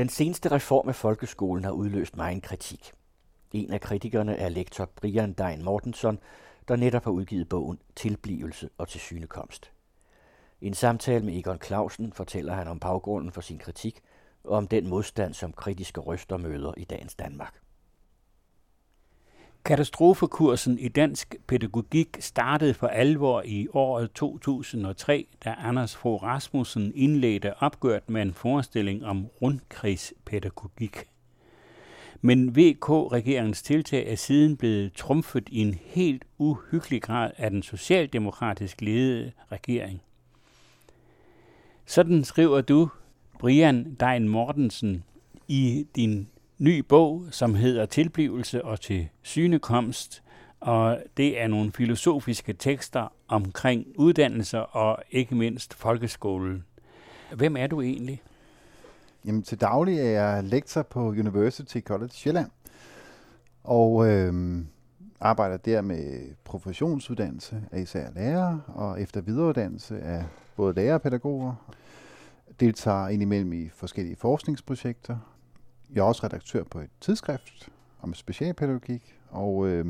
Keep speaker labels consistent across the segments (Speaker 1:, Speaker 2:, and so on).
Speaker 1: Den seneste reform af folkeskolen har udløst meget kritik. En af kritikerne er lektor Brian Dein Mortensen, der netop har udgivet bogen Tilblivelse og tilsynekomst. I en samtale med Egon Clausen fortæller han om baggrunden for sin kritik og om den modstand, som kritiske røster møder i dagens Danmark.
Speaker 2: Katastrofekursen i dansk pædagogik startede for alvor i året 2003, da Anders Fogh Rasmussen indledte opgøret med en forestilling om rundkredspædagogik. Men VK-regeringens tiltag er siden blevet trumfet i en helt uhyggelig grad af den socialdemokratisk ledede regering. Sådan skriver du, Brian Dein Mortensen, i din ny bog, som hedder Tilblivelse og til synekomst, og det er nogle filosofiske tekster omkring uddannelser og ikke mindst folkeskolen. Hvem er du egentlig?
Speaker 3: Jamen til daglig er jeg lektor på University College Sjælland, og øh, arbejder der med professionsuddannelse af især lærere og efter videreuddannelse af både lærere og pædagoger. Deltager indimellem i forskellige forskningsprojekter. Jeg er også redaktør på et tidsskrift om specialpædagogik, og øh,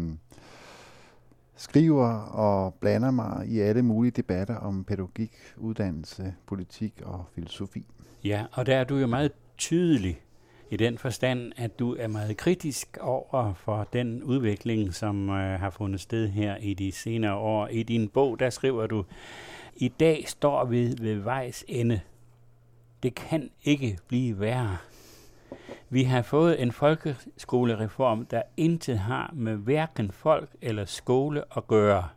Speaker 3: skriver og blander mig i alle mulige debatter om pædagogik, uddannelse, politik og filosofi.
Speaker 2: Ja, og der er du jo meget tydelig i den forstand, at du er meget kritisk over for den udvikling, som øh, har fundet sted her i de senere år. I din bog, der skriver du, i dag står vi ved vejs ende. Det kan ikke blive værre. Vi har fået en folkeskolereform, der intet har med hverken folk eller skole at gøre,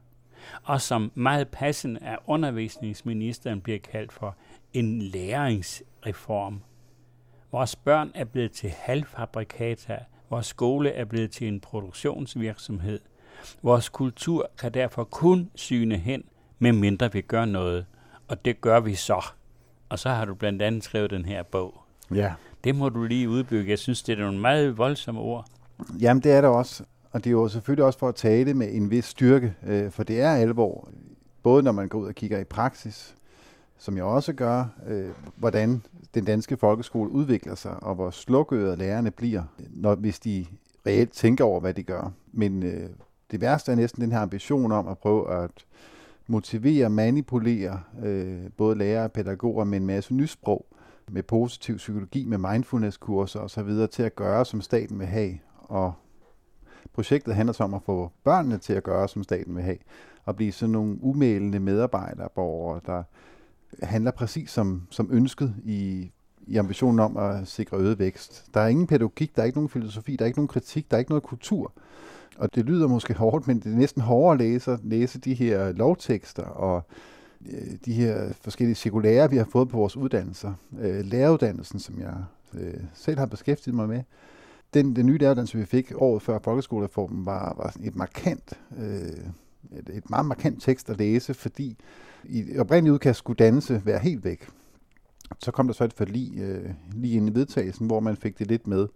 Speaker 2: og som meget passende af undervisningsministeren bliver kaldt for en læringsreform. Vores børn er blevet til halvfabrikater, vores skole er blevet til en produktionsvirksomhed. Vores kultur kan derfor kun syne hen, medmindre vi gør noget. Og det gør vi så. Og så har du blandt andet skrevet den her bog.
Speaker 3: Ja.
Speaker 2: Det må du lige udbygge. Jeg synes, det er nogle meget voldsomme ord.
Speaker 3: Jamen, det er det også. Og det er jo selvfølgelig også for at tale med en vis styrke, øh, for det er alvor, både når man går ud og kigger i praksis, som jeg også gør, øh, hvordan den danske folkeskole udvikler sig, og hvor slukøret lærerne bliver, når, hvis de reelt tænker over, hvad de gør. Men øh, det værste er næsten den her ambition om at prøve at motivere, manipulere øh, både lærere og pædagoger med en masse nysprog, med positiv psykologi, med mindfulness-kurser osv. til at gøre, som staten vil have. Og projektet handler så om at få børnene til at gøre, som staten vil have, og blive sådan nogle umælende medarbejdere, borgere, der handler præcis som, som ønsket i, i ambitionen om at sikre øget vækst. Der er ingen pædagogik, der er ikke nogen filosofi, der er ikke nogen kritik, der er ikke noget kultur. Og det lyder måske hårdt, men det er næsten hårdere at læse, læse de her lovtekster og Øh, de her forskellige cirkulære, vi har fået på vores uddannelser. Øh, læreruddannelsen, som jeg øh, selv har beskæftiget mig med, den, den nye læreruddannelse, vi fik året før folkeskolereformen, var, var et markant, øh, et, et meget markant tekst at læse, fordi i oprindeligt udkast skulle dannelse være helt væk. Så kom der så et forlig øh, lige ind i vedtagelsen, hvor man fik det lidt med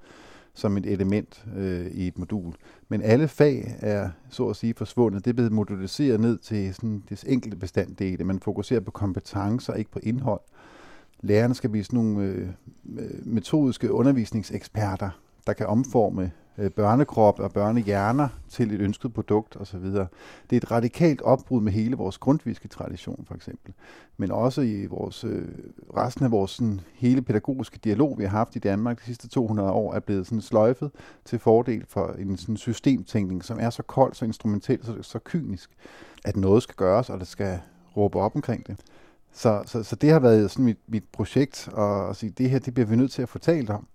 Speaker 3: som et element øh, i et modul. Men alle fag er så at sige forsvundet. Det er blevet moduliseret ned til sådan, det enkelte bestanddele. Man fokuserer på kompetencer, ikke på indhold. Lærerne skal blive sådan nogle øh, øh, metodiske undervisningseksperter, der kan omforme øh, børnekrop og børnehjerner til et ønsket produkt osv. Det er et radikalt opbrud med hele vores grundviske tradition for eksempel, men også i vores, øh, resten af vores sådan, hele pædagogiske dialog, vi har haft i Danmark de sidste 200 år, er blevet sådan sløjfet til fordel for en sådan systemtænkning, som er så kold, så instrumentel, så, så kynisk, at noget skal gøres, og der skal råbe op omkring det. Så, så, så det har været sådan mit, mit projekt, og at sige, det her det bliver vi nødt til at fortælle om.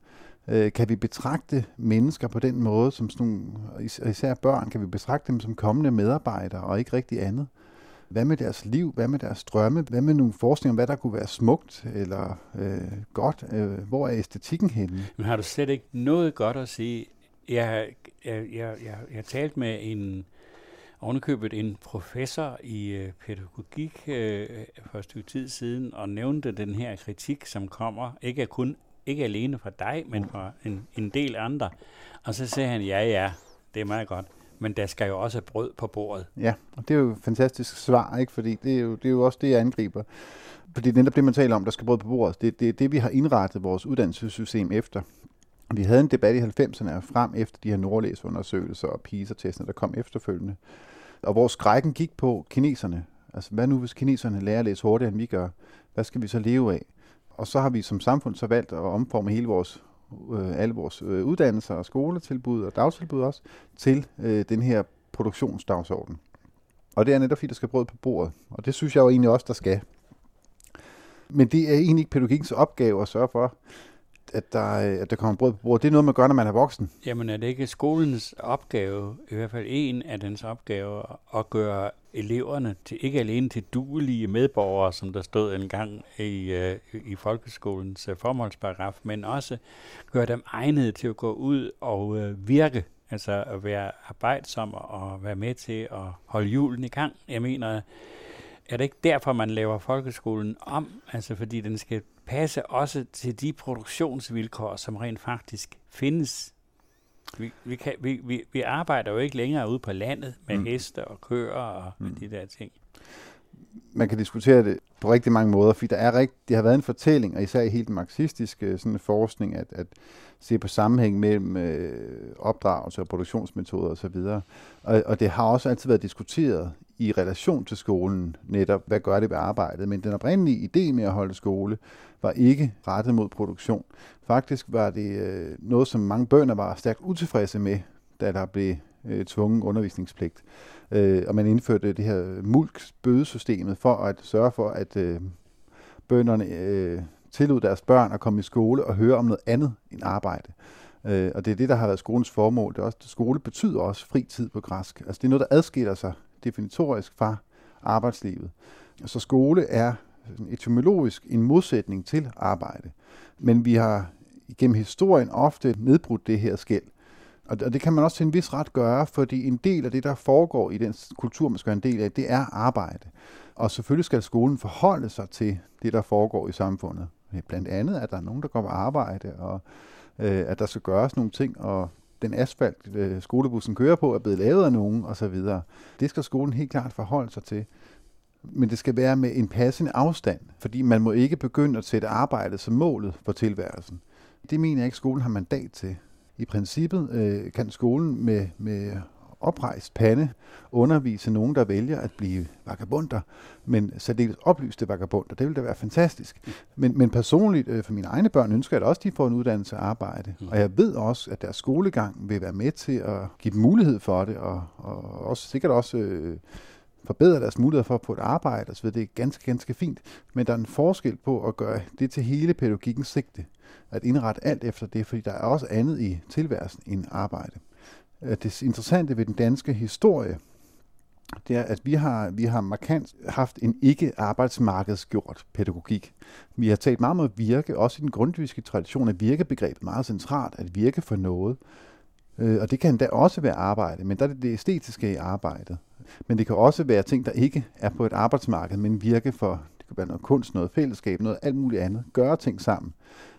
Speaker 3: Øh, kan vi betragte mennesker på den måde, som sådan nogle, især børn, kan vi betragte dem som kommende medarbejdere og ikke rigtig andet? Hvad med deres liv? Hvad med deres drømme? Hvad med nogle forskning om, hvad der kunne være smukt eller øh, godt? Øh, hvor er æstetikken henne?
Speaker 2: Men har du slet ikke noget godt at sige? Jeg, jeg, jeg, jeg, jeg talt med en ovenikøbet en professor i øh, pædagogik øh, for et stykke tid siden, og nævnte den her kritik, som kommer, ikke kun ikke alene for dig, men for en, en del andre. Og så sagde han, ja, ja, det er meget godt. men der skal jo også brød på bordet.
Speaker 3: Ja, og det er jo et fantastisk svar, ikke? fordi det er, jo, det er jo også det, jeg angriber. Fordi det er netop det, man taler om, der skal brød på bordet. Det, det er det, vi har indrettet vores uddannelsessystem efter. Vi havde en debat i 90'erne frem efter de her nordlæsundersøgelser og PISA-testene, der kom efterfølgende. Og hvor skrækken gik på kineserne. Altså, hvad nu, hvis kineserne lærer at læse hurtigere, end vi gør? Hvad skal vi så leve af? Og så har vi som samfund så valgt at omforme hele vores, øh, alle vores øh, uddannelser og skoletilbud og dagtilbud også til øh, den her produktionsdagsorden. Og det er netop fordi, der skal brød på bordet. Og det synes jeg jo egentlig også, der skal. Men det er egentlig ikke pædagogikens opgave at sørge for, at der, øh, at der kommer brød på bordet. Det er noget, man gør, når man er voksen.
Speaker 2: Jamen er det ikke skolens opgave, i hvert fald en af dens opgaver, at gøre eleverne til ikke alene til duelige medborgere, som der stod engang i, øh, i folkeskolens øh, formålsparagraf, men også gøre dem egnede til at gå ud og øh, virke, altså at være arbejdsomme og være med til at holde julen i gang. Jeg mener, er det ikke derfor, man laver folkeskolen om? Altså fordi den skal passe også til de produktionsvilkår, som rent faktisk findes. Vi, vi, kan, vi, vi, vi arbejder jo ikke længere ude på landet med mm. heste og køer og mm. de der ting.
Speaker 3: Man kan diskutere det på rigtig mange måder, fordi der er rigt, det har været en fortælling, og især i helt marxistisk sådan sådan forskning, at, at se på sammenhæng mellem øh, opdragelse og produktionsmetoder osv. Og, og det har også altid været diskuteret i relation til skolen, netop hvad gør det ved arbejdet. Men den oprindelige idé med at holde skole var ikke rettet mod produktion. Faktisk var det øh, noget, som mange bønder var stærkt utilfredse med, da der blev øh, tvungen undervisningspligt. Øh, og man indførte det her mulksbødesystemet for at sørge for, at øh, bønderne øh, tillod deres børn at komme i skole og høre om noget andet end arbejde. Øh, og det er det, der har været skolens formål. Det er også, skole betyder også fri tid på græsk. Altså det er noget, der adskiller sig definitorisk fra arbejdslivet. Så skole er etymologisk en modsætning til arbejde. Men vi har gennem historien ofte nedbrudt det her skæld. Og det kan man også til en vis ret gøre, fordi en del af det, der foregår i den kultur, man skal være en del af, det er arbejde. Og selvfølgelig skal skolen forholde sig til det, der foregår i samfundet. Blandt andet, at der er nogen, der går på arbejde, og øh, at der skal gøres nogle ting, og den asfalt, øh, skolebussen kører på, er blevet lavet af nogen, osv. Det skal skolen helt klart forholde sig til. Men det skal være med en passende afstand, fordi man må ikke begynde at sætte arbejdet som målet for tilværelsen. Det mener jeg ikke, skolen har mandat til. I princippet øh, kan skolen med, med oprejst pande undervise nogen, der vælger at blive vagabunder, men særdeles oplyste vagabunder. Det vil da være fantastisk. Men, men personligt, øh, for mine egne børn, ønsker jeg at også, de får en uddannelse og arbejde. Mm. Og jeg ved også, at deres skolegang vil være med til at give dem mulighed for det, og, og også sikkert også øh, forbedre deres muligheder for at få et arbejde osv. Det er ganske, ganske fint. Men der er en forskel på at gøre det til hele pædagogikens sigte. At indrette alt efter det, fordi der er også andet i tilværelsen end arbejde. Øh, det interessante ved den danske historie, det er, at vi har, vi har markant haft en ikke arbejdsmarkedsgjort pædagogik. Vi har talt meget om at virke, også i den grundviske tradition er virkebegrebet meget centralt, at virke for noget. Øh, og det kan da også være arbejde, men der er det det æstetiske i arbejdet. Men det kan også være ting, der ikke er på et arbejdsmarked, men virke for, det kan være noget kunst, noget fællesskab, noget alt muligt andet. Gøre ting sammen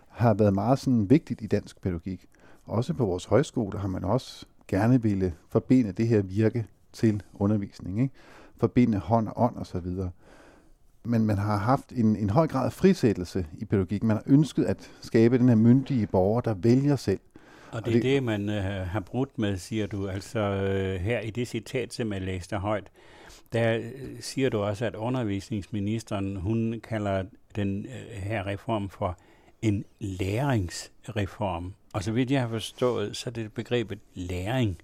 Speaker 3: har været meget sådan vigtigt i dansk pædagogik. Også på vores højskole har man også gerne ville forbinde det her virke til undervisning. Ikke? Forbinde hånd og ånd osv. Men man har haft en, en høj grad af frisættelse i pædagogik. Man har ønsket at skabe den her myndige borger, der vælger selv.
Speaker 2: Og det er det, det man øh, har brudt med, siger du. Altså øh, her i det citat, som jeg læste højt, der øh, siger du også, at undervisningsministeren, hun kalder den øh, her reform for en læringsreform. Og så vidt jeg har forstået, så er det begrebet læring,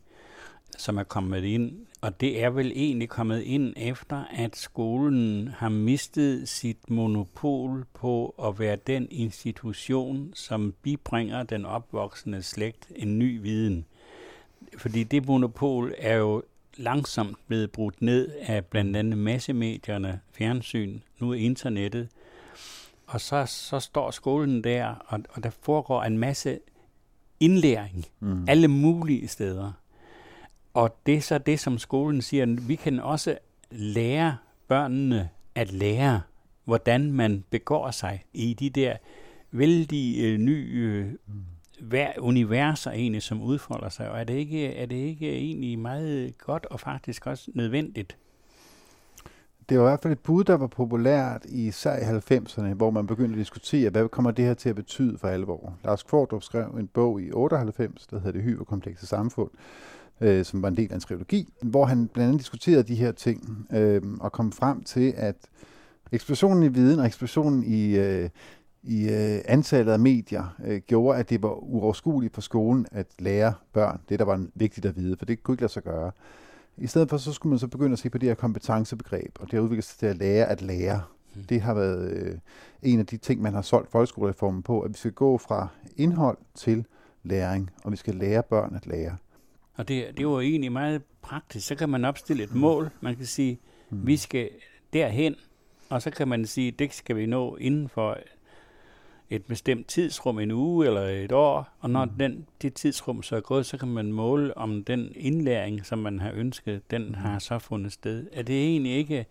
Speaker 2: som er kommet ind. Og det er vel egentlig kommet ind efter, at skolen har mistet sit monopol på at være den institution, som bibringer den opvoksende slægt en ny viden. Fordi det monopol er jo langsomt blevet brudt ned af blandt andet massemedierne, fjernsyn, nu internettet. Og så, så står skolen der, og, og der foregår en masse indlæring mm. alle mulige steder. Og det er så det, som skolen siger, vi kan også lære børnene at lære, hvordan man begår sig i de der vældig øh, nye øh, universer egentlig, som udfolder sig, og er det ikke, er det ikke egentlig meget godt og faktisk også nødvendigt?
Speaker 3: Det var i hvert fald et bud, der var populært i især i 90'erne, hvor man begyndte at diskutere, hvad kommer det her til at betyde for alvor. Lars Kvartrup skrev en bog i 98, der hedder Det hyperkomplekse samfund, øh, som var en del af en trilogi, hvor han blandt andet diskuterede de her ting øh, og kom frem til, at eksplosionen i viden og eksplosionen i, øh, i øh, antallet af medier øh, gjorde, at det var uoverskueligt for skolen at lære børn det, der var vigtigt at vide, for det kunne ikke lade sig gøre. I stedet for, så skulle man så begynde at se på det her kompetencebegreb, og det har udviklet sig til at lære at lære. Mm. Det har været øh, en af de ting, man har solgt folkeskolereformen på, at vi skal gå fra indhold til læring, og vi skal lære børn at lære.
Speaker 2: Og det, det jo egentlig meget praktisk. Så kan man opstille et mål. Man kan sige, mm. vi skal derhen, og så kan man sige, det skal vi nå inden for et bestemt tidsrum, en uge eller et år, og når mm. den, det tidsrum så er gået, så kan man måle, om den indlæring, som man har ønsket, den mm. har så fundet sted. Er det egentlig ikke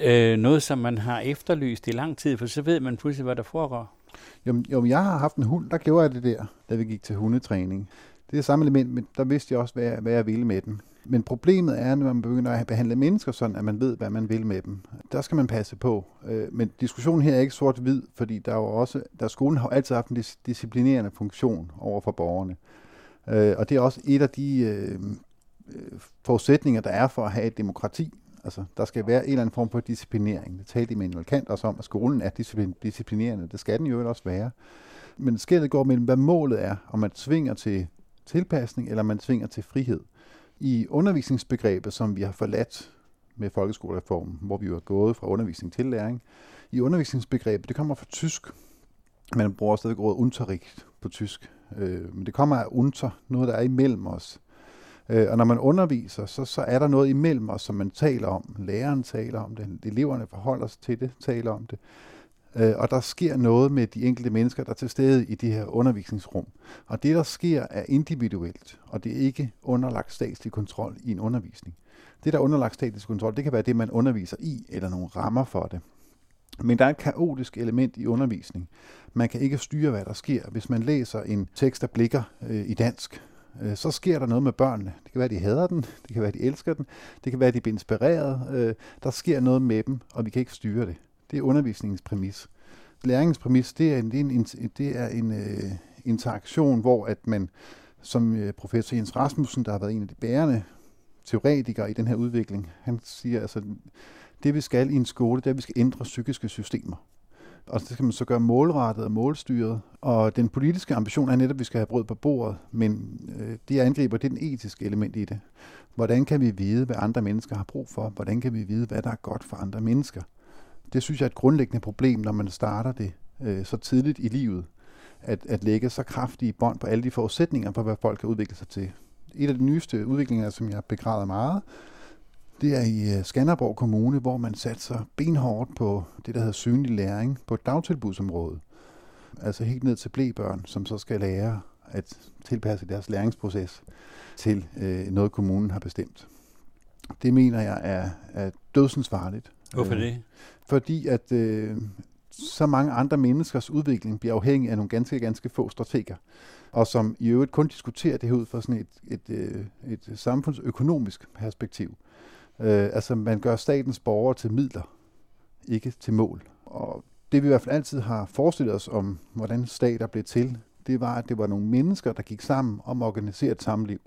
Speaker 2: øh, noget, som man har efterlyst i lang tid, for så ved man pludselig, hvad der foregår?
Speaker 3: Jo, jo, jeg har haft en hund, der gjorde jeg det der, da vi gik til hundetræning. Det er samme element, men der vidste jeg også, hvad jeg, hvad jeg ville med den. Men problemet er, når man begynder at behandle mennesker sådan, at man ved, hvad man vil med dem. Der skal man passe på. Øh, men diskussionen her er ikke sort-hvid, fordi der er jo også, der skolen har altid haft en disciplinerende funktion over for borgerne. Øh, og det er også et af de øh, forudsætninger, der er for at have et demokrati. Altså, der skal være en eller anden form for disciplinering. Det talte Immanuel Kant også om, at skolen er disciplinerende. Det skal den jo også være. Men skældet går mellem, hvad målet er, om man tvinger til tilpasning, eller man tvinger til frihed i undervisningsbegrebet, som vi har forladt med folkeskolereformen, hvor vi jo er gået fra undervisning til læring. I undervisningsbegrebet, det kommer fra tysk. Man bruger stadig ordet Unterricht på tysk. Øh, men det kommer af unter, noget der er imellem os. Øh, og når man underviser, så, så er der noget imellem os, som man taler om. Læreren taler om det, eleverne forholder sig til det, taler om det. Øh, og der sker noget med de enkelte mennesker, der er til stede i det her undervisningsrum. Og det, der sker, er individuelt, og det er ikke underlagt statslig kontrol i en undervisning. Det, der er underlagt statisk kontrol, det kan være det, man underviser i, eller nogle rammer for det. Men der er et kaotisk element i undervisning. Man kan ikke styre, hvad der sker. Hvis man læser en tekst, der blikker øh, i dansk, øh, så sker der noget med børnene. Det kan være, at de hader den, det kan være, at de elsker den, det kan være, at de bliver inspireret. Øh, der sker noget med dem, og vi kan ikke styre det. Det er undervisningens præmis. Læringens præmis, det er en, det er en, det er en øh, interaktion, hvor at man, som øh, professor Jens Rasmussen, der har været en af de bærende teoretikere i den her udvikling, han siger, altså, det vi skal i en skole, det er, at vi skal ændre psykiske systemer. Og det skal man så gøre målrettet og målstyret. Og den politiske ambition er netop, at vi skal have brød på bordet, men øh, det jeg angriber, det er den etiske element i det. Hvordan kan vi vide, hvad andre mennesker har brug for? Hvordan kan vi vide, hvad der er godt for andre mennesker? Det synes jeg er et grundlæggende problem, når man starter det øh, så tidligt i livet, at, at lægge så kraftige bånd på alle de forudsætninger for, hvad folk kan udvikle sig til. Et af de nyeste udviklinger, som jeg begræder meget, det er i øh, Skanderborg Kommune, hvor man satser benhårdt på det, der hedder synlig læring på et dagtilbudsområde. Altså helt ned til blæbørn, som så skal lære at tilpasse deres læringsproces til øh, noget, kommunen har bestemt. Det mener jeg er, er dødsensfarligt.
Speaker 2: Hvorfor det?
Speaker 3: Fordi at øh, så mange andre menneskers udvikling bliver afhængig af nogle ganske, ganske få strateger, og som i øvrigt kun diskuterer det her ud fra sådan et, et, et, et samfundsøkonomisk perspektiv. Øh, altså man gør statens borgere til midler, ikke til mål. Og det vi i hvert fald altid har forestillet os om, hvordan stater blev til, det var, at det var nogle mennesker, der gik sammen om at organisere et samliv.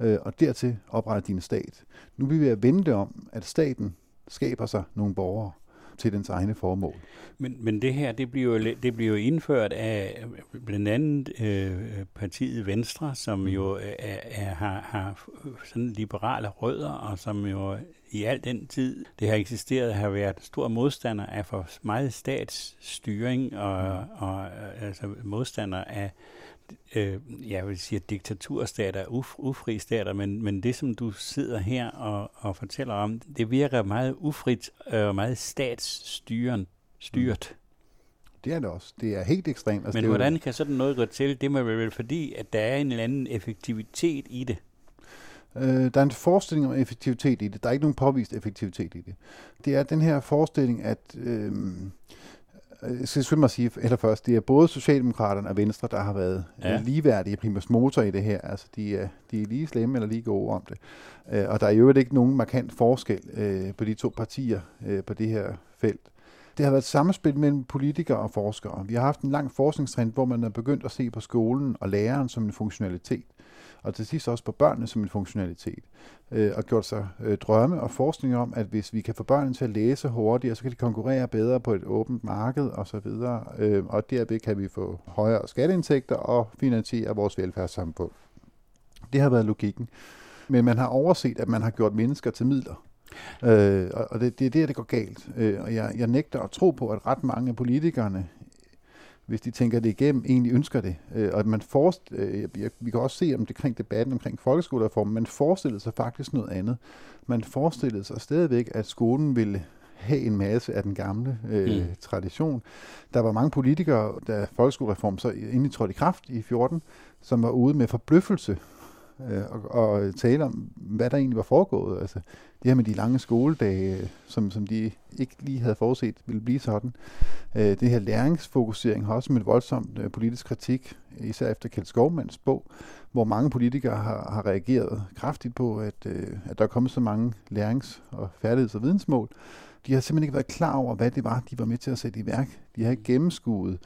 Speaker 3: Øh, og dertil oprette din stat. Nu vil vi at det om, at staten skaber sig nogle borgere til dens egne formål.
Speaker 2: Men, men det her, det bliver, jo, det bliver jo indført af blandt andet øh, partiet Venstre, som jo mm. er, er, har, har sådan liberale rødder, og som jo i al den tid, det har eksisteret, har været stor modstander af for meget statsstyring og, og altså modstander af øh, jeg vil sige, diktaturstater, uf, ufri stater, men, men det, som du sidder her og, og fortæller om, det virker meget ufrit og meget statsstyret. Styret.
Speaker 3: Det er det også. Det er helt ekstremt.
Speaker 2: Altså, men hvordan jo... kan sådan noget gå til? Det må vel fordi, at der er en eller anden effektivitet i det.
Speaker 3: Øh, der er en forestilling om effektivitet i det. Der er ikke nogen påvist effektivitet i det. Det er den her forestilling, at øh, Jeg skal selvfølgelig sige eller først, det er både Socialdemokraterne og Venstre, der har været ja. Øh, ligeværdige primus motor i det her. Altså, de er, de er lige slemme eller lige gode om det. Øh, og der er jo ikke nogen markant forskel øh, på de to partier på det her felt. Det har været et samspil mellem politikere og forskere. Vi har haft en lang forskningstrend, hvor man er begyndt at se på skolen og læreren som en funktionalitet og til sidst også på børnene som en funktionalitet, øh, og gjort sig øh, drømme og forskning om, at hvis vi kan få børnene til at læse hurtigere, så kan de konkurrere bedre på et åbent marked osv., øh, og derved kan vi få højere skatteindtægter og finansiere vores velfærdssamfund. Det har været logikken. Men man har overset, at man har gjort mennesker til midler. Øh, og det, det er der, det går galt. Øh, og jeg, jeg nægter at tro på, at ret mange af politikerne hvis de tænker det igennem, egentlig ønsker det. Øh, og man forest, øh, vi kan også se om det kring debatten omkring folkeskolereformen, man forestillede sig faktisk noget andet. Man forestillede sig stadigvæk, at skolen ville have en masse af den gamle øh, mm. tradition. Der var mange politikere, da folkeskolereformen så endelig trådte i kraft i 14, som var ude med forbløffelse øh, og, og tale om, hvad der egentlig var foregået. Altså, det her med de lange skoledage, som, som de ikke lige havde forudset ville blive sådan. Øh, det her læringsfokusering har også med et voldsomt øh, politisk kritik, især efter Kjeld Skovmands bog, hvor mange politikere har, har reageret kraftigt på, at, øh, at der er kommet så mange lærings- og færdigheds- og vidensmål. De har simpelthen ikke været klar over, hvad det var, de var med til at sætte i værk. De har ikke gennemskuet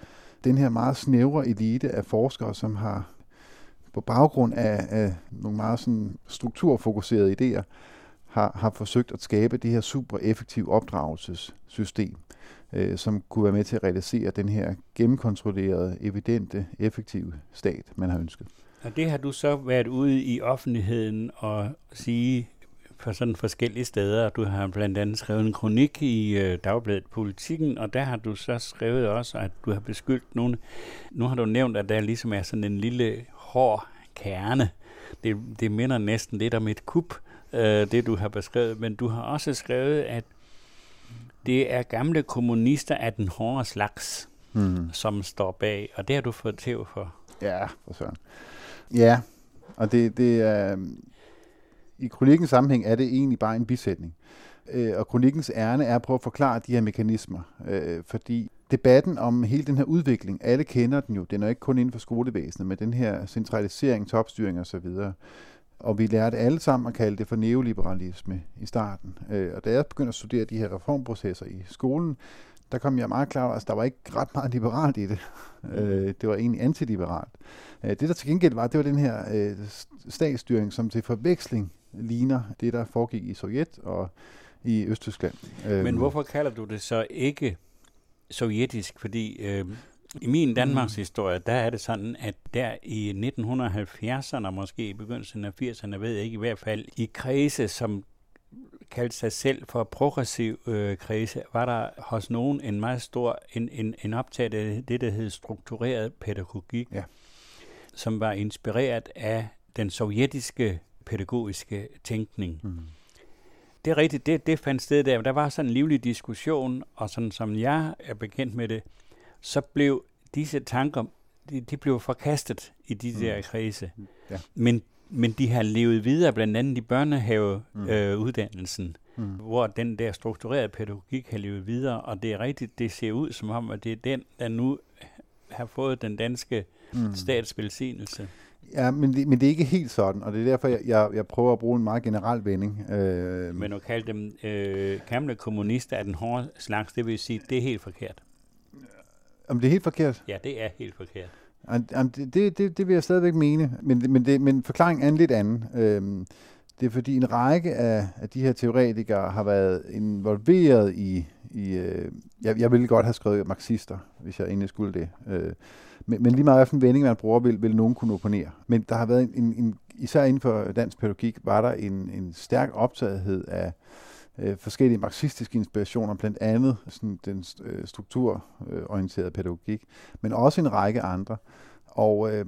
Speaker 3: den her meget snævre elite af forskere, som har på baggrund af, af nogle meget sådan strukturfokuserede idéer, har, har forsøgt at skabe det her super effektive opdragelsessystem, øh, som kunne være med til at realisere den her gennemkontrollerede, evidente, effektive stat, man har ønsket.
Speaker 2: Og det har du så været ude i offentligheden og sige på sådan forskellige steder. Du har blandt andet skrevet en kronik i øh, Dagbladet Politikken, og der har du så skrevet også, at du har beskyldt nogen. Nu har du nævnt, at der ligesom er sådan en lille hård kerne. Det, det minder næsten lidt om et kup, øh, det du har beskrevet, men du har også skrevet, at det er gamle kommunister af den hårde slags, mm. som står bag, og det har du fået tæv for.
Speaker 3: Ja, for søren. Ja, og det, det er, i kronikkens sammenhæng er det egentlig bare en bisætning. Øh, og kronikkens ærne er at prøve at forklare de her mekanismer, øh, fordi debatten om hele den her udvikling, alle kender den jo, den er ikke kun inden for skolevæsenet, men den her centralisering, topstyring osv., og vi lærte alle sammen at kalde det for neoliberalisme i starten. Øh, og da jeg begyndte at studere de her reformprocesser i skolen, der kom jeg meget klar over, at der var ikke ret meget liberalt i det. Øh, det var egentlig antiliberalt. Øh, det der til gengæld var, det var den her statsstyring, som til forveksling ligner det, der foregik i Sovjet og i Østtyskland.
Speaker 2: Men hvorfor kalder du det så ikke sovjetisk? Fordi øh, i min Danmarks historie, der er det sådan, at der i 1970'erne, måske i begyndelsen af 80'erne, ved jeg ikke i hvert fald, i kredse, som kaldte sig selv for progressiv øh, kredse, var der hos nogen en meget stor, en, en, en optaget af det, der hed struktureret pædagogik, ja. som var inspireret af den sovjetiske pædagogiske tænkning. Mm. Det er rigtigt, det, det fandt sted der. Der var sådan en livlig diskussion, og sådan som jeg er bekendt med det, så blev disse tanker, de, de blev forkastet i de mm. der kredse. Ja. Men, men de har levet videre, blandt andet i børnehaveuddannelsen, mm. øh, mm. hvor den der strukturerede pædagogik har levet videre, og det er rigtigt, det ser ud som om, at det er den, der nu har fået den danske mm. statsvelsignelse.
Speaker 3: Ja, men det, men det er ikke helt sådan, og det er derfor, jeg, jeg, jeg prøver at bruge en meget generel vending.
Speaker 2: Øh, men at kalde dem øh, gamle kommunister af den hårde slags, det vil sige, det er helt forkert.
Speaker 3: Om det er helt forkert?
Speaker 2: Ja, det er helt forkert.
Speaker 3: Jamen, det, det, det vil jeg stadigvæk mene, men, men, det, men forklaringen er en lidt anden. Øhm, det er fordi en række af, af de her teoretikere har været involveret i, i øh, jeg, jeg ville godt have skrevet marxister, hvis jeg egentlig skulle det. Øh, men, men lige meget hvilken vending man bruger, vil, vil nogen kunne opponere. Men der har været en, en, en især inden for dansk pædagogik, var der en, en stærk optagethed af øh, forskellige marxistiske inspirationer, blandt andet sådan den øh, strukturorienterede øh, pædagogik, men også en række andre. Og øh,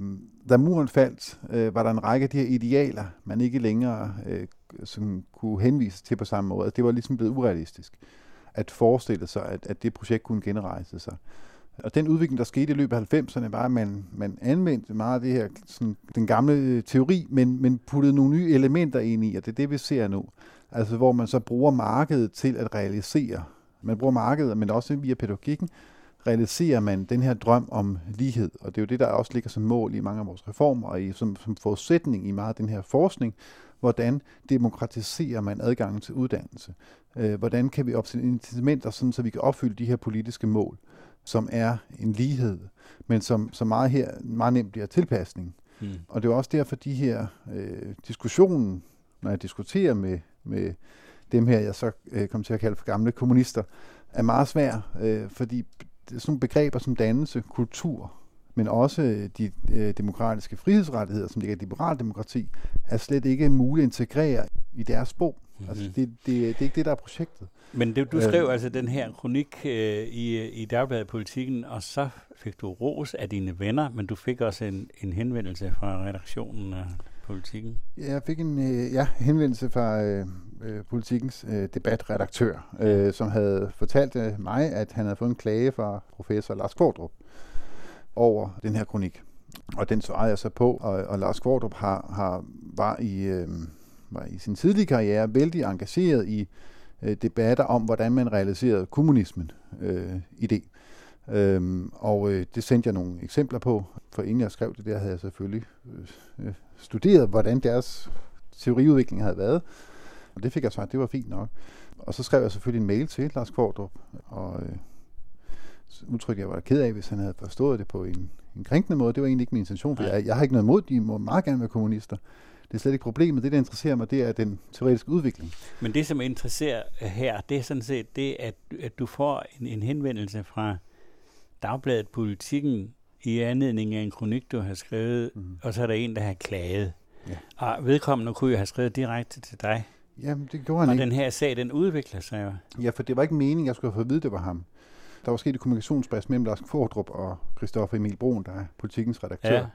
Speaker 3: da muren faldt, øh, var der en række af de her idealer, man ikke længere øh, sådan kunne henvise til på samme måde. Altså, det var ligesom blevet urealistisk at forestille sig, at, at det projekt kunne genrejse sig. Og den udvikling, der skete i løbet af 90'erne, var, at man, man anvendte meget af det her, sådan, den gamle øh, teori, men, men puttede nogle nye elementer ind i, og det er det, vi ser nu. Altså hvor man så bruger markedet til at realisere. Man bruger markedet, men også via pædagogikken, realiserer man den her drøm om lighed, og det er jo det, der også ligger som mål i mange af vores reformer, og i, som, som forudsætning i meget af den her forskning, hvordan demokratiserer man adgangen til uddannelse? Øh, hvordan kan vi opsætte incitamenter, sådan, så vi kan opfylde de her politiske mål, som er en lighed, men som, som meget her meget nemt bliver tilpasning. Mm. Og det er også derfor, de her øh, diskussionen, når jeg diskuterer med, med dem her, jeg så øh, kommer til at kalde for gamle kommunister, er meget svær, øh, fordi sådan nogle begreber som dannelse, kultur, men også de øh, demokratiske frihedsrettigheder, som ligger i liberal demokrati, er slet ikke muligt at integrere i deres sprog. Mm-hmm. Altså, det, det, det er ikke det, der er projektet.
Speaker 2: Men det, du skrev øh, altså den her kronik øh, i, i Dagbladet Politikken, og så fik du ros af dine venner, men du fik også en, en henvendelse fra redaktionen af Politikken.
Speaker 3: Ja, jeg fik en øh, ja, henvendelse fra øh, øh, Politikens øh, debatredaktør, øh, som havde fortalt øh, mig, at han havde fået en klage fra professor Lars Kordrup over den her kronik. Og den svarede jeg så på, og, og Lars Kvartrup har, har, var, i, øh, var i sin tidlige karriere vældig engageret i øh, debatter om, hvordan man realiserede kommunismen øh, idé. Øhm, og øh, det sendte jeg nogle eksempler på, for inden jeg skrev det der, havde jeg selvfølgelig øh, øh studeret, hvordan deres teoriudvikling havde været. Og det fik jeg sagt, det var fint nok. Og så skrev jeg selvfølgelig en mail til Lars Kvartrup, og øh, udtrykte, jeg var ked af, hvis han havde forstået det på en, en krænkende måde. Det var egentlig ikke min intention, for jeg, jeg har ikke noget imod, de må meget gerne være kommunister. Det er slet ikke problemet. Det, der interesserer mig, det er den teoretiske udvikling.
Speaker 2: Men det, som interesserer her, det er sådan set det, at, at du får en, en henvendelse fra Dagbladet Politikken i anledning af en kronik, du har skrevet, mm. og så er der en, der har klaget. Ja. Og vedkommende kunne jo have skrevet direkte til dig.
Speaker 3: Jamen, det gjorde han
Speaker 2: og
Speaker 3: ikke.
Speaker 2: den her sag, den udvikler sig jo.
Speaker 3: Ja, for det var ikke meningen, jeg skulle fået at vide, det var ham. Der var sket et kommunikationsbræs mellem Lars Kvordrup og Christoffer Emil Broen, der er politikens redaktør. Ja.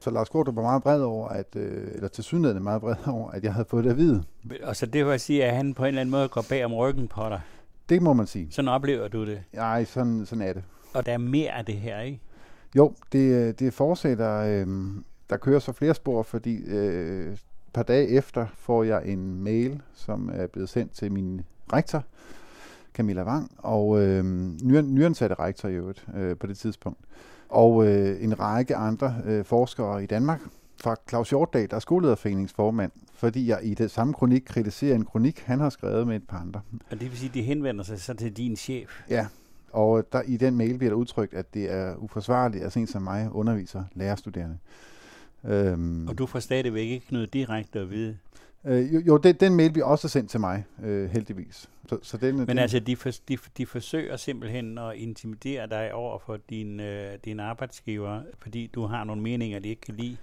Speaker 3: Så Lars Kvordrup var meget vred over, at, øh, eller til synligheden meget vred over, at jeg havde fået det at vide.
Speaker 2: Og så det vil sige, at han på en eller anden måde går bag om ryggen på dig?
Speaker 3: Det må man sige.
Speaker 2: Sådan oplever du det?
Speaker 3: Nej, sådan, sådan er det.
Speaker 2: Og der er mere af det her, ikke?
Speaker 3: Jo, det, det fortsætter. Øh, der kører så flere spor, fordi øh, et par dage efter får jeg en mail, som er blevet sendt til min rektor, Camilla Wang, og øh, nyansatte rektor i øvrigt øh, på det tidspunkt. Og øh, en række andre øh, forskere i Danmark, fra Claus Hjortdal, der er skolelederforeningsformand, fordi jeg i det samme kronik kritiserer en kronik, han har skrevet med et par andre.
Speaker 2: Og det vil sige, at de henvender sig så til din chef?
Speaker 3: Ja, og der, i den mail bliver der udtrykt, at det er uforsvarligt, at sådan som mig underviser lærerstuderende.
Speaker 2: Øhm, og du får stadigvæk ikke noget direkte at vide?
Speaker 3: Øh, jo, jo den, den mail bliver også sendt til mig, øh, heldigvis. Så, så den,
Speaker 2: Men
Speaker 3: den,
Speaker 2: altså, de, for, de, de forsøger simpelthen at intimidere dig over for din, øh, din arbejdsgiver, fordi du har nogle meninger, de ikke kan lide?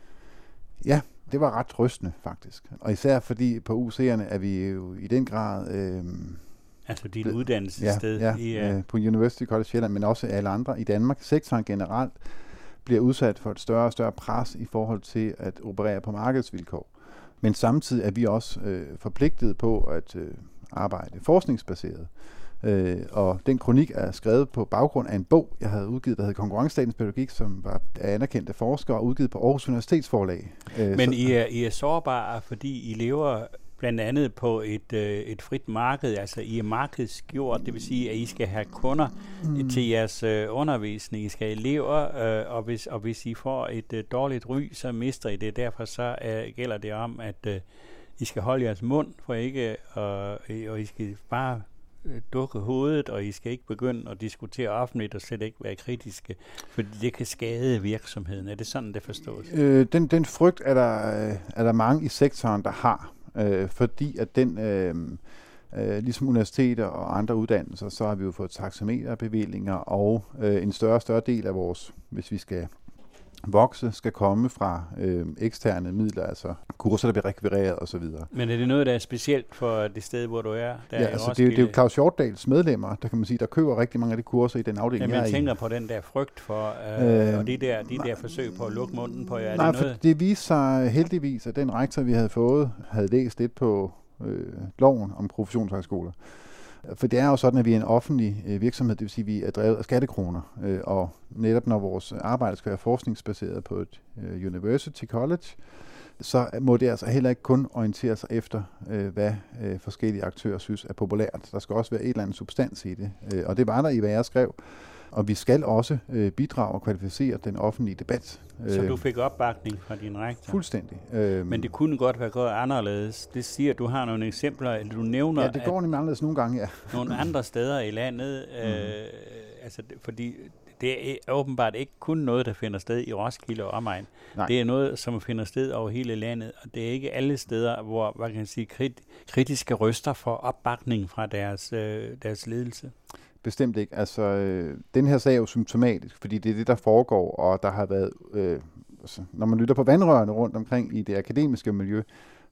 Speaker 3: Ja, det var ret trøstende, faktisk. Og især fordi på UC'erne er vi jo i den grad... Øh,
Speaker 2: Altså din uddannelsessted?
Speaker 3: Ja, ja i, uh... på University College Sjælland, men også alle andre i Danmark. Sektoren generelt bliver udsat for et større og større pres i forhold til at operere på markedsvilkår. Men samtidig er vi også øh, forpligtet på at øh, arbejde forskningsbaseret. Øh, og den kronik er skrevet på baggrund af en bog, jeg havde udgivet, der hedder Konkurrencestatens Pædagogik, som var af anerkendte forskere, udgivet på Aarhus Universitetsforlag.
Speaker 2: Øh, Men så, I, er, I er sårbare, fordi I lever blandt andet på et, øh, et frit marked, altså I er markedsgjort, det vil sige, at I skal have kunder mm. til jeres øh, undervisning, I skal have elever, øh, og, hvis, og hvis I får et øh, dårligt ry, så mister I det. Derfor så øh, gælder det om, at øh, I skal holde jeres mund, for ikke, og, og I skal bare øh, dukke hovedet, og I skal ikke begynde at diskutere offentligt og slet ikke være kritiske, for det kan skade virksomheden. Er det sådan, det forstås?
Speaker 3: Øh, den, den frygt er der, øh, er der mange i sektoren, der har øh, fordi at den, øh, øh, ligesom universiteter og andre uddannelser, så har vi jo fået taxameterbevillinger, og øh, en større og større del af vores, hvis vi skal vokse, skal komme fra øh, eksterne midler, altså kurser, der bliver rekvireret osv.
Speaker 2: Men er det noget, der er specielt for det sted, hvor du er? Der
Speaker 3: ja, altså det, er, det er jo Claus Hjortdals medlemmer, der kan man sige, der køber rigtig mange af de kurser i den afdeling,
Speaker 2: Jamen,
Speaker 3: jeg,
Speaker 2: jeg tænker i. på den der frygt for, øh, øh, og de der, de der forsøg på at lukke munden på jer. Er
Speaker 3: nej,
Speaker 2: det noget?
Speaker 3: for det viste sig heldigvis, at den rektor, vi havde fået, havde læst lidt på øh, loven om professionshøjskoler. For det er jo sådan, at vi er en offentlig øh, virksomhed, det vil sige, at vi er drevet af skattekroner. Øh, og netop når vores arbejde skal være forskningsbaseret på et øh, university college, så må det altså heller ikke kun orientere sig efter, hvad forskellige aktører synes er populært. Der skal også være et eller andet substans i det. og det var der i, hvad jeg skrev. Og vi skal også øh, bidrage og kvalificere den offentlige debat.
Speaker 2: Så du fik opbakning fra din rektor?
Speaker 3: Fuldstændig.
Speaker 2: Øh, Men det kunne godt være gået anderledes. Det siger, at du har nogle eksempler, eller du nævner...
Speaker 3: Ja, det går nemlig anderledes nogle gange, ja.
Speaker 2: nogle andre steder i landet, mm. øh, altså, fordi det er åbenbart ikke kun noget, der finder sted i Roskilde og omegn. Nej. Det er noget, som finder sted over hele landet, og det er ikke alle steder, hvor hvad kan jeg sige, krit, kritiske røster får opbakning fra deres, øh, deres ledelse.
Speaker 3: Bestemt ikke. Altså, øh, den her sag er jo symptomatisk, fordi det er det, der foregår, og der har været, øh, altså, når man lytter på vandrørene rundt omkring i det akademiske miljø,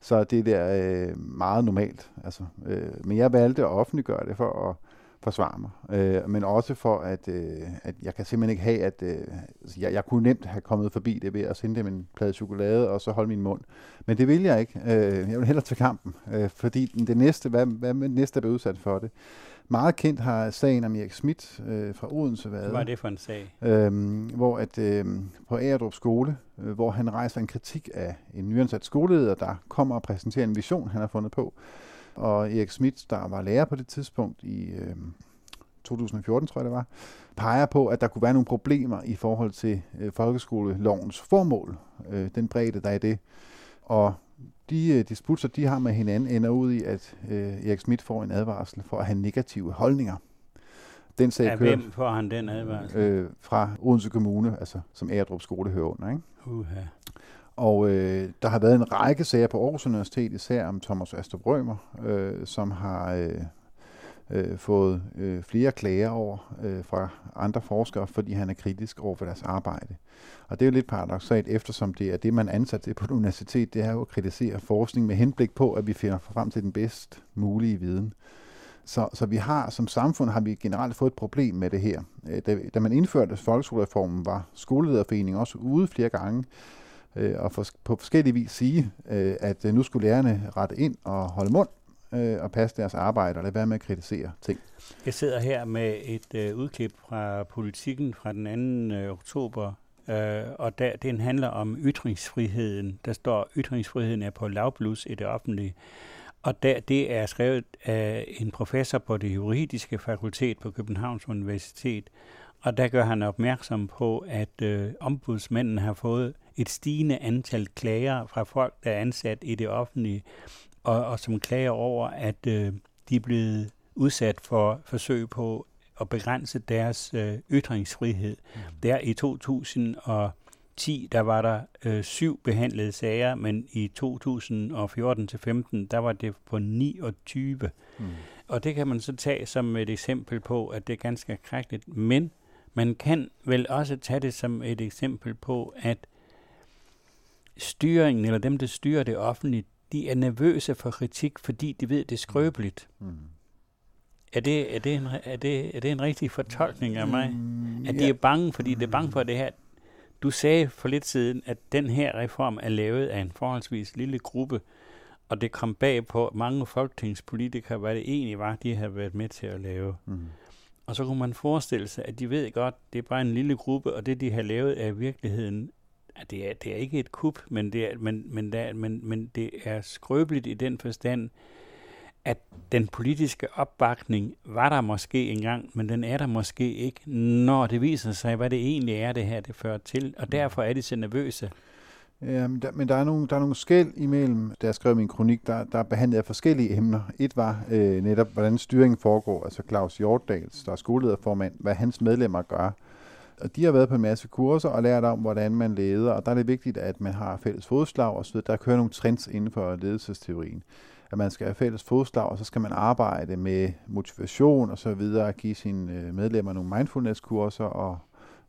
Speaker 3: så det der øh, meget normalt. Altså, øh, men jeg valgte at offentliggøre det for at forsvare mig. Øh, men også for, at, øh, at jeg kan simpelthen ikke have, at øh, altså, jeg, jeg kunne nemt have kommet forbi det ved at sende dem en plade chokolade og så holde min mund. Men det vil jeg ikke. Øh, jeg vil hellere til kampen, øh, fordi det næste, hvad, hvad med næste, der bliver udsat for det? Meget kendt har sagen om Erik Schmidt øh, fra Odense været.
Speaker 2: Hvad er det for en sag?
Speaker 3: Øhm, hvor at øh, på Æredrup skole, øh, hvor han rejser en kritik af en nyansat skoleleder, der kommer og præsenterer en vision, han har fundet på. Og Erik Schmidt, der var lærer på det tidspunkt i øh, 2014, tror jeg det var, peger på, at der kunne være nogle problemer i forhold til øh, folkeskolelovens formål, øh, den bredde, der er i det. Og de uh, disputter, de har med hinanden, ender ud i, at uh, Erik Schmidt får en advarsel for at have negative holdninger.
Speaker 2: Den sag kører, hvem får han den advarsel?
Speaker 3: Øh, fra Odense Kommune, altså som Ærdrup skole hører under. Ikke?
Speaker 2: Uh-huh.
Speaker 3: Og øh, der har været en række sager på Aarhus Universitet, især om Thomas Astrup Rømer, øh, som har øh, øh, fået øh, flere klager over øh, fra andre forskere, fordi han er kritisk over for deres arbejde. Og det er jo lidt paradoxalt, eftersom det er det, man ansat til på et universitet, det er jo at kritisere forskning med henblik på, at vi finder frem til den bedst mulige viden. Så, så vi har som samfund har vi generelt fået et problem med det her. Øh, da, da man indførte folkeskolereformen, var skolelederforeningen også ude flere gange øh, og for, på forskellige vis sige, øh, at øh, nu skulle lærerne rette ind og holde mund øh, og passe deres arbejde og lade være med at kritisere ting.
Speaker 2: Jeg sidder her med et øh, udklip fra politikken fra den 2. Øh, oktober, øh, og der, den handler om ytringsfriheden. Der står, ytringsfriheden er på lavblus i det offentlige. Og der, det er skrevet af en professor på det juridiske fakultet på Københavns Universitet, og der gør han opmærksom på, at øh, ombudsmanden har fået et stigende antal klager fra folk, der er ansat i det offentlige, og, og som klager over, at øh, de er blevet udsat for forsøg på at begrænse deres øh, ytringsfrihed. Mm. Der i 2010, der var der øh, syv behandlede sager, men i 2014-15, der var det på 29. Mm. Og det kan man så tage som et eksempel på, at det er ganske krægtigt. Men man kan vel også tage det som et eksempel på, at styringen, eller dem, der styrer det offentligt, de er nervøse for kritik, fordi de ved, det er skrøbeligt. Mm. Er det, er, det en, er, det, er det en rigtig fortolkning af mig? Mm, at de ja. er bange, fordi mm. det er bange for det her. Du sagde for lidt siden, at den her reform er lavet af en forholdsvis lille gruppe, og det kom bag på mange folketingspolitikere, hvad det egentlig var, de havde været med til at lave. Mm. Og så kunne man forestille sig, at de ved godt, det er bare en lille gruppe, og det, de har lavet, er i virkeligheden det er, det er ikke et kup, men det er, men, men, der, men, men det er skrøbeligt i den forstand, at den politiske opbakning var der måske engang, men den er der måske ikke, når det viser sig, hvad det egentlig er, det her det fører til. Og mm. derfor er de så nervøse.
Speaker 3: Ja, men der, men der er nogle, der er nogle skæld imellem, da jeg skrev min kronik, der, der er behandlet af forskellige emner. Et var øh, netop, hvordan styringen foregår, altså Claus Hjortdals, der er skolelederformand, hvad hans medlemmer gør, og de har været på en masse kurser og lært om, hvordan man leder, og der er det vigtigt, at man har fælles fodslag og så videre. Der kører nogle trends inden for ledelsesteorien. At man skal have fælles fodslag, og så skal man arbejde med motivation og så videre, give sine øh, medlemmer nogle mindfulness-kurser og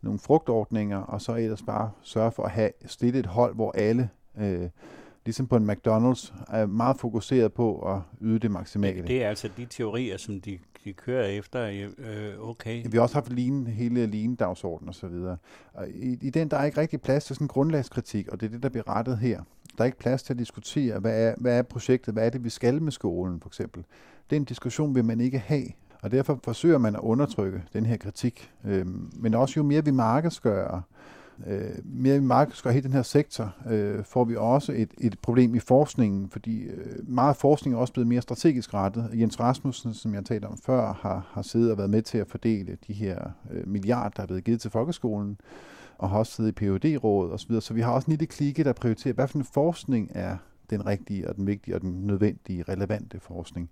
Speaker 3: nogle frugtordninger, og så ellers bare sørge for at have stillet et hold, hvor alle øh, ligesom på en McDonald's, er meget fokuseret på at yde det maksimale.
Speaker 2: Det er altså de teorier, som de, de kører efter. Øh, øh okay.
Speaker 3: Vi har også haft lean, hele lean-dagsordenen og så videre. Og i, I den, der er ikke rigtig plads til sådan en grundlagskritik, og det er det, der bliver rettet her. Der er ikke plads til at diskutere, hvad er, hvad er projektet, hvad er det, vi skal med skolen, for eksempel. Den diskussion vil man ikke have, og derfor forsøger man at undertrykke den her kritik. Øhm, men også jo mere vi markedsgør Øh, Øh, mere vi markedsgør hele den her sektor, øh, får vi også et, et problem i forskningen, fordi øh, meget forskning er også blevet mere strategisk rettet. Jens Rasmussen, som jeg talte om før, har, har siddet og været med til at fordele de her øh, milliarder, der er blevet givet til folkeskolen, og har også siddet i phd rådet osv. Så vi har også en lille klikke, der prioriterer, hvad for en forskning er den rigtige og den vigtige og den nødvendige, relevante forskning.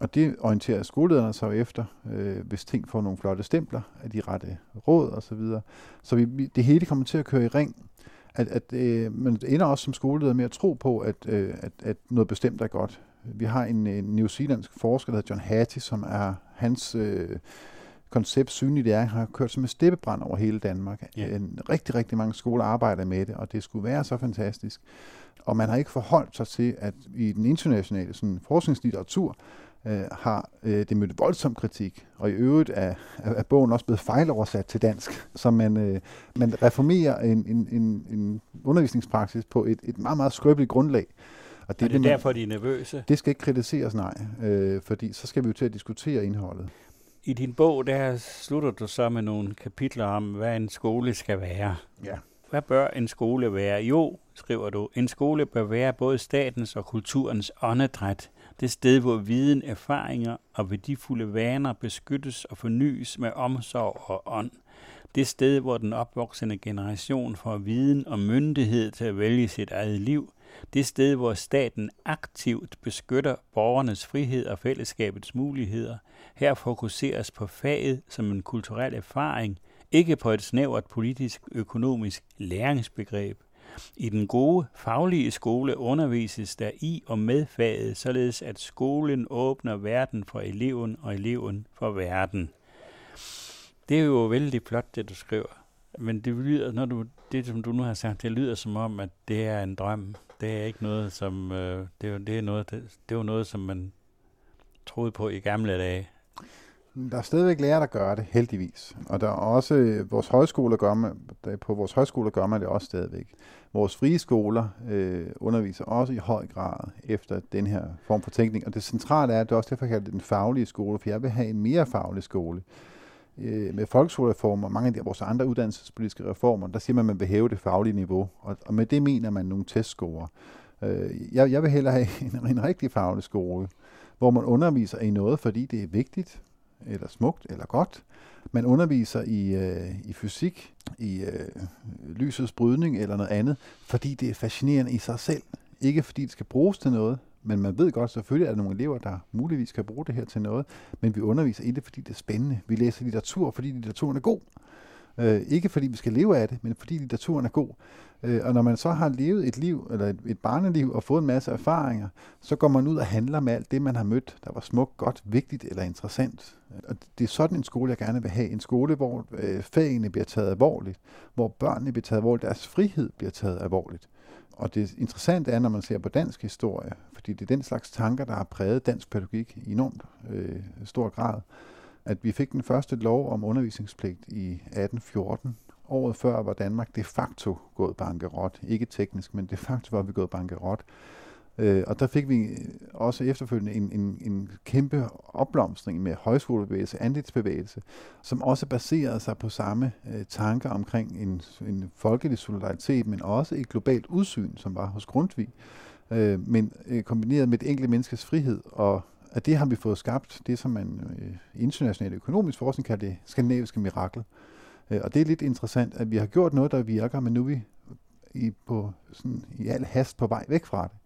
Speaker 3: Og det orienterer skolelederne sig efter, øh, hvis ting får nogle flotte stempler af de rette råd osv. Så, videre. så vi, det hele kommer til at køre i ring. At, at øh, man ender også som skoleleder med at tro på, at, øh, at, at noget bestemt er godt. Vi har en, en New Zealandsk forsker, der hedder John Hattie, som er hans øh, koncept synlig læring, har kørt som en steppebrand over hele Danmark. Ja. En, rigtig, rigtig mange skoler arbejder med det, og det skulle være så fantastisk. Og man har ikke forholdt sig til, at i den internationale sådan, forskningslitteratur, øh, har øh, det mødt voldsom kritik, og i øvrigt er, er, er bogen også blevet fejloversat til dansk, så man, øh, man reformerer en, en, en, en undervisningspraksis på et, et meget, meget skrøbeligt grundlag.
Speaker 2: Og det, er det man, derfor, de er nervøse?
Speaker 3: Det skal ikke kritiseres, nej, øh, fordi så skal vi jo til at diskutere indholdet.
Speaker 2: I din bog, der slutter du så med nogle kapitler om, hvad en skole skal være.
Speaker 3: Ja.
Speaker 2: Hvad bør en skole være? Jo, skriver du, en skole bør være både statens og kulturens åndedræt. Det sted, hvor viden, erfaringer og værdifulde vaner beskyttes og fornyes med omsorg og ånd. Det sted, hvor den opvoksende generation får viden og myndighed til at vælge sit eget liv. Det sted, hvor staten aktivt beskytter borgernes frihed og fællesskabets muligheder. Her fokuseres på faget som en kulturel erfaring, ikke på et snævert politisk-økonomisk læringsbegreb. I den gode faglige skole undervises der i og med faget, således at skolen åbner verden for eleven og eleven for verden. Det er jo vældig flot, det du skriver. Men det lyder, når du, det som du nu har sagt, det lyder som om, at det er en drøm. Det er ikke noget, som, øh, det, er, det, er noget, det, det er noget, som man troede på i gamle dage.
Speaker 3: Der er stadigvæk lærere, der gør det, heldigvis. Og der er også, øh, vores højskoler gør man, der, på vores højskoler gør man det også stadigvæk. Vores frie skoler øh, underviser også i høj grad efter den her form for tænkning. Og det centrale er, at det er også derfor, jeg den faglige skole, for jeg vil have en mere faglig skole. Øh, med folkeskolereformer og mange af de, vores andre uddannelsespolitiske reformer, der siger man, at man vil hæve det faglige niveau. Og, og med det mener man nogle testscorer. Øh, jeg, jeg vil hellere have en, en rigtig faglig skole, hvor man underviser i noget, fordi det er vigtigt, eller smukt, eller godt. Man underviser i, øh, i fysik, i øh, lysets brydning eller noget andet, fordi det er fascinerende i sig selv. Ikke fordi det skal bruges til noget, men man ved godt, selvfølgelig at der nogle elever, der muligvis kan bruge det her til noget, men vi underviser i det, fordi det er spændende. Vi læser litteratur, fordi litteraturen er god. Øh, ikke fordi vi skal leve af det, men fordi litteraturen er god. Øh, og når man så har levet et liv, eller et, et barneliv, og fået en masse erfaringer, så går man ud og handler med alt det, man har mødt, der var smukt, godt, vigtigt eller interessant. Og det er sådan en skole, jeg gerne vil have. En skole, hvor øh, fagene bliver taget alvorligt, hvor børnene bliver taget alvorligt, deres frihed bliver taget alvorligt. Og det interessante er, når man ser på dansk historie, fordi det er den slags tanker, der har præget dansk pædagogik i enormt øh, stor grad, at vi fik den første lov om undervisningspligt i 1814. Året før var Danmark de facto gået bankerot. Ikke teknisk, men de facto var vi gået bankerot. Øh, og der fik vi også efterfølgende en, en, en kæmpe opblomstring med højskolebevægelse, andelsbevægelse, som også baserede sig på samme øh, tanker omkring en, en folkelig solidaritet, men også et globalt udsyn, som var hos Grundtvig, øh, men øh, kombineret med et enkelt menneskes frihed og at det har vi fået skabt, det som man øh, international økonomisk forskning kalder det skandinaviske mirakel. Øh, Øh, og det er lidt interessant, at vi har gjort noget, der virker, men nu er vi i, på, sådan, i al hast på vej væk fra det,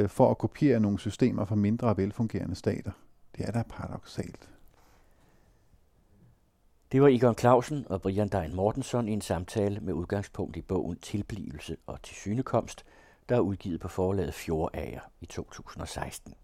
Speaker 3: øh, for at kopiere nogle systemer fra mindre velfungerende stater. Det er da paradoxalt.
Speaker 1: Det var Egon Clausen og Brian Dein Mortensen i en samtale med udgangspunkt i bogen Tilblivelse og tilsynekomst, der er udgivet på forlaget Fjordager i 2016.